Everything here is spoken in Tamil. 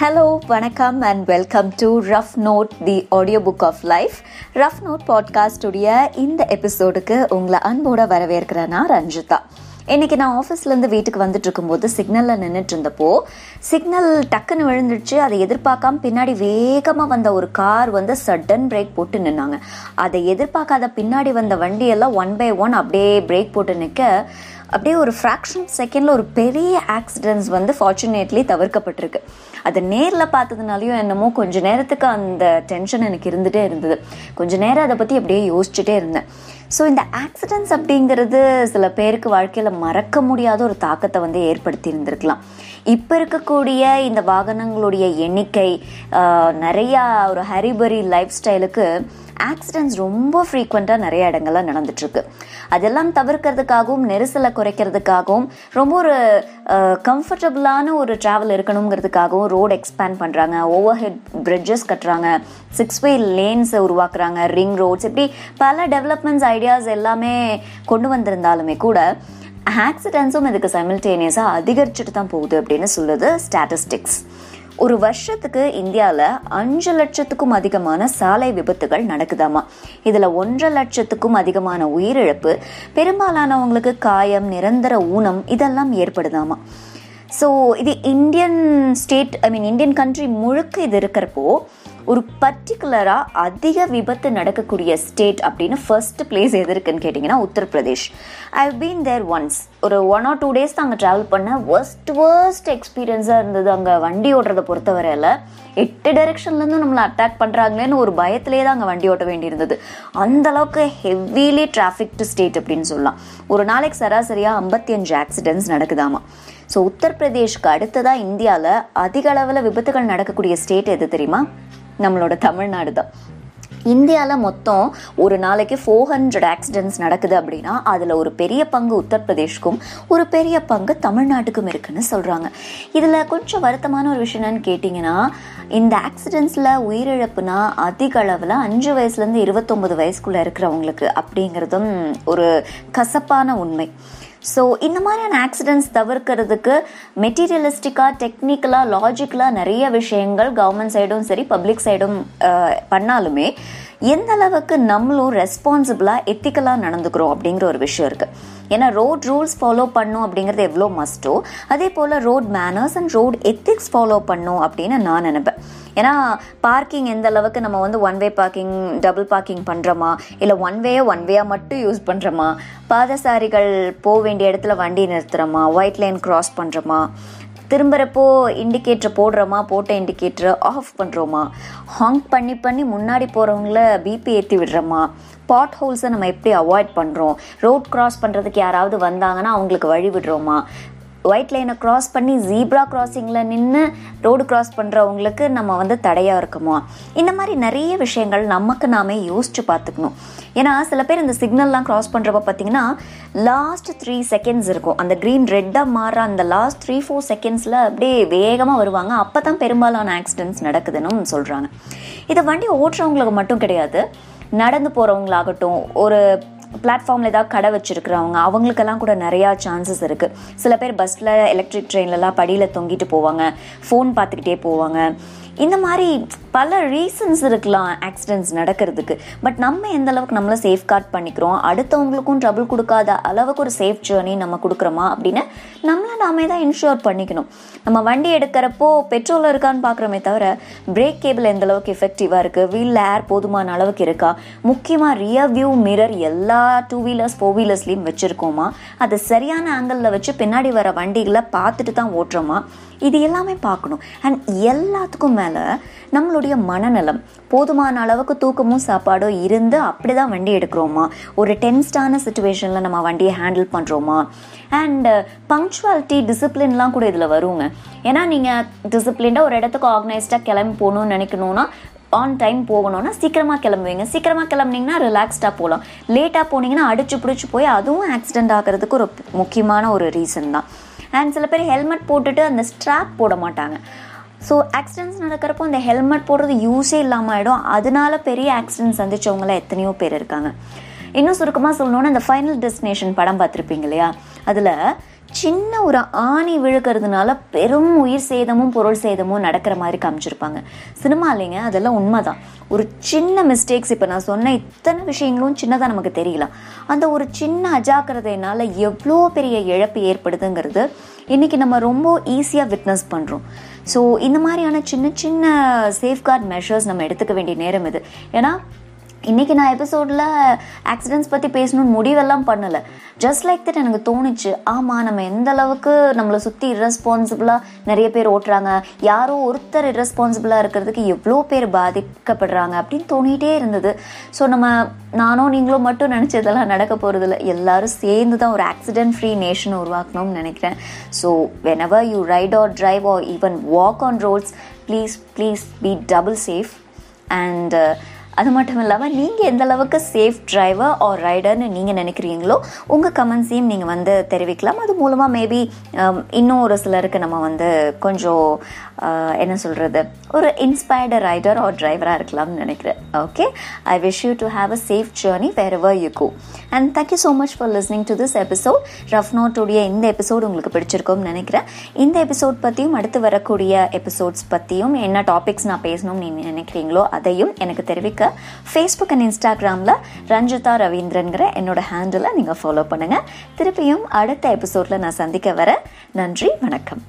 ஹலோ வணக்கம் and welcome to rough note the audio book of life rough note பாட்காஸ்டுடைய இந்த எபிசோடுக்கு உங்களை அன்போட வரவேற்கிறேன் நான் ரஞ்சிதா. இன்றைக்கி நான் ஆஃபீஸ்லேருந்து வீட்டுக்கு வந்துட்டு இருக்கும்போது சிக்னலில் நின்றுட்டு இருந்தப்போ சிக்னல் டக்குன்னு விழுந்துடுச்சு அதை எதிர்பார்க்காம பின்னாடி வேகமாக வந்த ஒரு கார் வந்து சடன் பிரேக் போட்டு நின்னாங்க. அதை எதிர்பார்க்காத பின்னாடி வந்த வண்டியெல்லாம் ஒன் பை ஒன் அப்படியே பிரேக் போட்டு நிற்க அப்படியே ஒரு ஃப்ராக்ஷன் செகண்டில் ஒரு பெரிய ஆக்சிடென்ட்ஸ் வந்து ஃபார்ச்சுனேட்லி தவிர்க்கப்பட்டிருக்கு. அதை நேரில் பார்த்ததுனாலையும் என்னமோ கொஞ்ச நேரத்துக்கு அந்த டென்ஷன் எனக்கு இருந்துகிட்டே இருந்தது. கொஞ்ச நேரம் அதை பற்றி அப்படியே யோசிச்சுட்டே இருந்தேன். ஸோ இந்த ஆக்சிடென்ட்ஸ் அப்படிங்கிறது சில பேருக்கு வாழ்க்கையில் மறக்க முடியாத ஒரு தாக்கத்தை வந்து ஏற்படுத்தி இருந்திருக்கலாம். இப்போ இருக்கக்கூடிய இந்த வாகனங்களுடைய எண்ணிக்கை நிறையா ஒரு ஹரிபரி லைஃப் ஸ்டைலுக்கு ஆக்சிடென்ட்ஸ் ரொம்ப ஃப்ரீக்வெண்ட்டாக நிறைய இடங்கள்லாம் நடந்துட்டுருக்கு. அதெல்லாம் தவிர்க்கிறதுக்காகவும் நெரிசலை குறைக்கிறதுக்காகவும் ரொம்ப ஒரு கம்ஃபர்டபுளான ஒரு ட்ராவல் இருக்கணுங்கிறதுக்காகவும் ரோடு எக்ஸ்பேண்ட் பண்ணுறாங்க ஓவர் ஹெட் பிரிட்ஜஸ் கட்டுறாங்க. சிக்ஸ் வே லேன்ஸை உருவாக்குறாங்க. ரிங் ரோட்ஸ் இப்படி பல டெவலப்மெண்ட்ஸ் ஐடியாஸ் எல்லாமே கொண்டு வந்திருந்தாலுமே கூட ஆக்சிடென்ட்ஸும் இதுக்கு சைமில்டேனியஸாக அதிகரிச்சுட்டு தான் போகுது அப்படின்னு சொல்லுது ஸ்டாட்டிஸ்டிக்ஸ் ஒரு வருஷத்துக்கு இந்தியாவில் அஞ்சு லட்சத்துக்கும் அதிகமான சாலை விபத்துகள் நடக்குதாமா? இதில் ஒன்றரை லட்சத்துக்கும் அதிகமான உயிரிழப்பு பெரும்பாலானவங்களுக்கு காயம் நிரந்தர ஊனம் இதெல்லாம் ஏற்படுதாமா? ஸோ இது Indian state I mean Indian country முழுக்க இது இருக்கிறப்போ ஒரு பர்டிகுலராக அதிக விபத்து நடக்கக்கூடிய ஸ்டேட் அப்படின்னு ஃபர்ஸ்ட் பிளேஸ் எது இருக்குன்னு கேட்டிங்கன்னா Uttar Pradesh. I been there once ஒரு ஒன் ஆர் டூ டேஸ் தான் அங்கே ட்ராவல் பண்ண ஒர்ஸ்ட் வேர்ஸ்ட் எக்ஸ்பீரியன்ஸாக இருந்தது அங்கே வண்டி ஓட்டுறதை பொறுத்தவரையில். எட்டு டைரெக்ஷன்லேருந்து நம்மளை அட்டாக் பண்ணுறாங்களேன்னு ஒரு பயத்திலே தான் அங்கே வண்டி ஓட்ட வேண்டியிருந்தது. அந்த அளவுக்கு ஹெவிலி டிராஃபிக்டு ஸ்டேட் அப்படின்னு சொல்லலாம். ஒரு நாளைக்கு சராசரியாக ஐம்பத்தி அஞ்சு ஆக்சிடென்ட்ஸ் நடக்குதாமா. ஸோ உத்தரப்பிரதேஷ்க்கு அடுத்ததாக இந்தியாவில் அதிக அளவில் விபத்துகள் நடக்கக்கூடிய ஸ்டேட் எது தெரியுமா? நம்மளோட தமிழ்நாடு தான். இந்தியாவில் மொத்தம் ஒரு நாளைக்கு ஃபோர் ஹண்ட்ரட் ஆக்சிடென்ட்ஸ் நடக்குது அப்படின்னா அதில் ஒரு பெரிய பங்கு உத்தரப்பிரதேஷ்க்கும் ஒரு பெரிய பங்கு தமிழ்நாட்டுக்கும் இருக்குன்னு சொல்கிறாங்க இதில் கொஞ்சம் வருத்தமான ஒரு விஷயம் என்னன்னு கேட்டிங்கன்னா இந்த ஆக்சிடென்ட்ஸில் உயிரிழப்புனா அதிக அளவில் அஞ்சு வயசுலேருந்து இருபத்தொம்பது வயசுக்குள்ளே இருக்கிறவங்களுக்கு அப்படிங்கிறதும் ஒரு கசப்பான உண்மை. ஸோ இந்த மாதிரியான ஆக்சிடென்ட்ஸ் தவிர்க்கிறதுக்கு மெட்டீரியலிஸ்டிக்காக டெக்னிக்கலாக லாஜிக்கலாக நிறைய விஷயங்கள் கவர்மெண்ட் சைடும் சரி பப்ளிக் சைடும் பண்ணாலுமே எந்த அளவுக்கு நம்மளும் ரெஸ்பான்சிபிளாக எத்திக்கலாக நடந்துக்கிறோம் அப்படிங்கிற ஒரு விஷயம் இருக்குது ஏன்னா ரோட் ரூல்ஸ் ஃபாலோ பண்ணும் அப்படிங்கிறது எவ்வளோ மஸ்ட்டோ அதே போல் road manners and road ethics follow பண்ணும் அப்படின்னு நான் நினைப்பேன். ஏன்னா பார்க்கிங் எந்த அளவுக்கு நம்ம வந்து one way parking double parking பண்ணுறோமா இல்லை ஒன் வேயை ஒன் வேயாக மட்டும் யூஸ் பண்ணுறோமா பாதசாரிகள் போக வேண்டிய இடத்துல வண்டி நிறுத்துகிறோமா ஒயிட் லைன் க்ராஸ் பண்ணுறோமா திரும்புகிறப்போ இண்டிகேட்டர் போடுறோமா போட்ட இண்டிகேட்டரை ஆஃப் பண்ணுறோமா ஹாங் பண்ணி பண்ணி முன்னாடி போகிறவங்கள பிபி ஏற்றி விடுறோமா? பாட் ஹோல்ஸை நம்ம எப்படி அவாய்ட் பண்ணுறோம் ரோட் கிராஸ் பண்ணுறதுக்கு யாராவது வந்தாங்கன்னா அவங்களுக்கு வழி விடுறோமா? ஒயிட் லைனை க்ராஸ் பண்ணி ஜீப்ரா கிராசிங்கில் நின்று ரோடு கிராஸ் பண்ணுறவங்களுக்கு நம்ம வந்து தடையாக இருக்குமா? இந்த மாதிரி நிறைய விஷயங்கள் நமக்கு நாமே யோசித்து பார்த்துக்கணும். ஏன்னா சில பேர் இந்த சிக்னல்லாம் க்ராஸ் பண்ணுறப்ப பார்த்தீங்கன்னா லாஸ்ட் த்ரீ செகண்ட்ஸ் இருக்கும். அந்த க்ரீன் ரெட்டாக மாற அந்த லாஸ்ட் த்ரீ ஃபோர் செகண்ட்ஸில் அப்படியே வேகமாக வருவாங்க. அப்போ தான் பெரும்பாலான ஆக்சிடென்ட்ஸ் நடக்குதுன்னு சொல்கிறாங்க இதை வண்டி ஓட்டுறவங்களுக்கு மட்டும் கிடையாது. நடந்து போகிறவங்களாகட்டும் ஒரு பிளாட்ஃபார்மில் ஏதாவது கடை வச்சுருக்கிறவங்க அவங்களுக்கெல்லாம் கூட நிறையா சான்சஸ் இருக்குது சில பேர் பஸ்ஸில் எலக்ட்ரிக் ட்ரெயின்லலாம் படியில் தொங்கிட்டு போவாங்க ஃபோன் பார்த்துக்கிட்டே போவாங்க. இந்த மாதிரி பல ரீசன்ஸ் இருக்கலாம் ஆக்சிடென்ட்ஸ் நடக்கிறதுக்கு. பட் நம்ம எந்த அளவுக்கு நம்மளை சேஃப் கார்ட் பண்ணிக்கிறோம் அடுத்தவங்களுக்கும் ட்ரபிள் கொடுக்காத அளவுக்கு ஒரு சேஃப் ஜேர்னி நம்ம கொடுக்குறோமா அப்படின்னு நம்மளை நாமே தான் இன்ஷூர் பண்ணிக்கணும். நம்ம வண்டி எடுக்கிறப்போ பெட்ரோல் இருக்கான்னு பார்க்குறோமே தவிர பிரேக் கேபிள் எந்த அளவுக்கு எஃபெக்டிவாக இருக்குது வீலில் ஏர் போதுமான அளவுக்கு இருக்கா? முக்கியமாக ரியர் வியூ மிரர் எல்லா டூ வீலர்ஸ் ஃபோர் வீலர்ஸ்லேயும் வச்சுருக்கோமா? அதை சரியான ஆங்கிளில் வச்சு பின்னாடி வர வண்டிகளை பார்த்துட்டு தான் ஓட்டுறோமா? இது எல்லாமே பார்க்கணும். அண்ட் எல்லாத்துக்கும் மேலே நம்மளுடைய மனநலம் போதுமான அளவுக்கு தூக்கமும் சாப்பாடும் இருந்து அப்படி தான் வண்டி எடுக்கிறோமா? ஒரு டென்ஸ்டான சுச்சுவேஷனில் நம்ம வண்டியை ஹேண்டில் பண்ணுறோமா அண்ட் பங்க்சுவாலிட்டி டிசிப்ளின்லாம் கூட இதில் வருங்க. ஏன்னா நீங்கள் டிசிப்ளின்டாக ஒரு இடத்துக்கு ஆர்கனைஸ்டாக கிளம்பி போகணும்னு நினைக்கணும்னா ஆன் டைம் போகணும்னா சீக்கிரமாக கிளம்புவீங்க. சீக்கிரமாக கிளம்புனீங்கன்னா ரிலாக்ஸ்டாக போகலாம் லேட்டாக போனீங்கன்னா அடிச்சு பிடிச்சி போய் அதுவும் ஆக்சிடென்ட் ஆகிறதுக்கு ஒரு முக்கியமான ஒரு ரீசன் தான். அண்ட் சில பேர் ஹெல்மெட் போட்டுட்டு அந்த ஸ்ட்ராப் போட மாட்டாங்க. ஸோ ஆக்சிடென்ட்ஸ் நடக்கிறப்போ அந்த ஹெல்மெட் போடுறது யூஸே இல்லாமல் ஆகிடும் அதனால பெரிய ஆக்சிடென்ட் சந்திச்சவங்கள எத்தனையோ பேர் இருக்காங்க. இன்னும் சுருக்கமாக சொல்லணுன்னா இந்த ஃபைனல் டெஸ்டினேஷன் படம் பார்த்துருப்பீங்க இல்லையா? அதில் சின்ன ஒரு ஆணி விழுக்கிறதுனால பெரும் உயிர் சேதமும் பொருள் சேதமும் நடக்கிற மாதிரி காமிச்சிருப்பாங்க. சினிமா இல்லைங்க அதெல்லாம் உண்மைதான். ஒரு சின்ன மிஸ்டேக்ஸ் இப்போ நான் சொன்ன இத்தனை விஷயங்களும் சின்னதாக நமக்கு தெரியலாம் அந்த ஒரு சின்ன அஜாக்கிரதையினால எவ்வளோ பெரிய இழப்பு ஏற்படுதுங்கிறது இன்னைக்கு நம்ம ரொம்ப ஈஸியாக விட்னஸ் பண்ணுறோம் ஸோ இந்த மாதிரியான சின்ன சின்ன சேஃப்கார்ட் மெஷர்ஸ் நம்ம எடுத்துக்க வேண்டிய நேரம் இது. ஏன்னா இன்னைக்கு நான் எபிசோடில் ஆக்சிடென்ட்ஸ் பற்றி பேசணும்னு முடிவெல்லாம் பண்ணலை. ஜஸ்ட் லைக் தட் எனக்கு தோணுச்சு. ஆமாம் நம்ம எந்த அளவுக்கு நம்மளை சுற்றி இரஸ்பான்சிபிளாக நிறைய பேர் ஓட்டுறாங்க. யாரோ ஒருத்தர் இரஸ்பான்சிபிளாக இருக்கிறதுக்கு எவ்வளோ பேர் பாதிக்கப்படுறாங்க அப்படின்னு தோணிகிட்டே இருந்தது. ஸோ நம்ம நானோ நீங்களும் மட்டும் நினச்சதெல்லாம் நடக்க போகிறதில்ல எல்லாரும் சேர்ந்து தான் ஒரு ஆக்சிடென்ட் ஃப்ரீ நேஷன் உருவாக்கணும்னு நினைக்கிறேன். So whenever you ride or drive or even walk on roads please please be double safe and அது மட்டும் இல்லாமல் நீங்கள் எந்த அளவுக்கு சேஃப் டிரைவர் ஆர் ரைடர்னு நீங்கள் நினைக்கிறீங்களோ உங்கள் கமெண்ட்ஸையும் நீங்கள் வந்து தெரிவிக்கலாம். அது மூலமாக மேபி um, இன்னும் ஒரு சிலருக்கு நம்ம வந்து கொஞ்சம் என்ன சொல்கிறது ஒரு இன்ஸ்பயர்டு ரைடர் ஆர் டிரைவராக இருக்கலாம்னு நினைக்கிறேன். Okay I wish you to have a safe journey wherever you go and thank you so much for listening to this episode rough நோட்டுடைய இந்த எபிசோட் உங்களுக்கு பிடிச்சிருக்கும்னு நினைக்கிறேன். இந்த எபிசோட் பற்றியும் அடுத்து வரக்கூடிய எபிசோட்ஸ் பற்றியும் என்ன டாபிக்ஸ் நான் பேசணும்னு நீங்கள் நினைக்கிறீங்களோ அதையும் எனக்கு தெரிவிக்க ஃபேஸ்புக் அண்ட் இன்ஸ்டாகிராமில் ரஞ்சிதா ரவீந்திரன்கிற என்னோட ஹேண்டிலை நீங்கள் ஃபாலோ பண்ணுங்கள் திருப்பியும் அடுத்த எபிசோடில் நான் சந்திக்க வரேன் நன்றி வணக்கம்.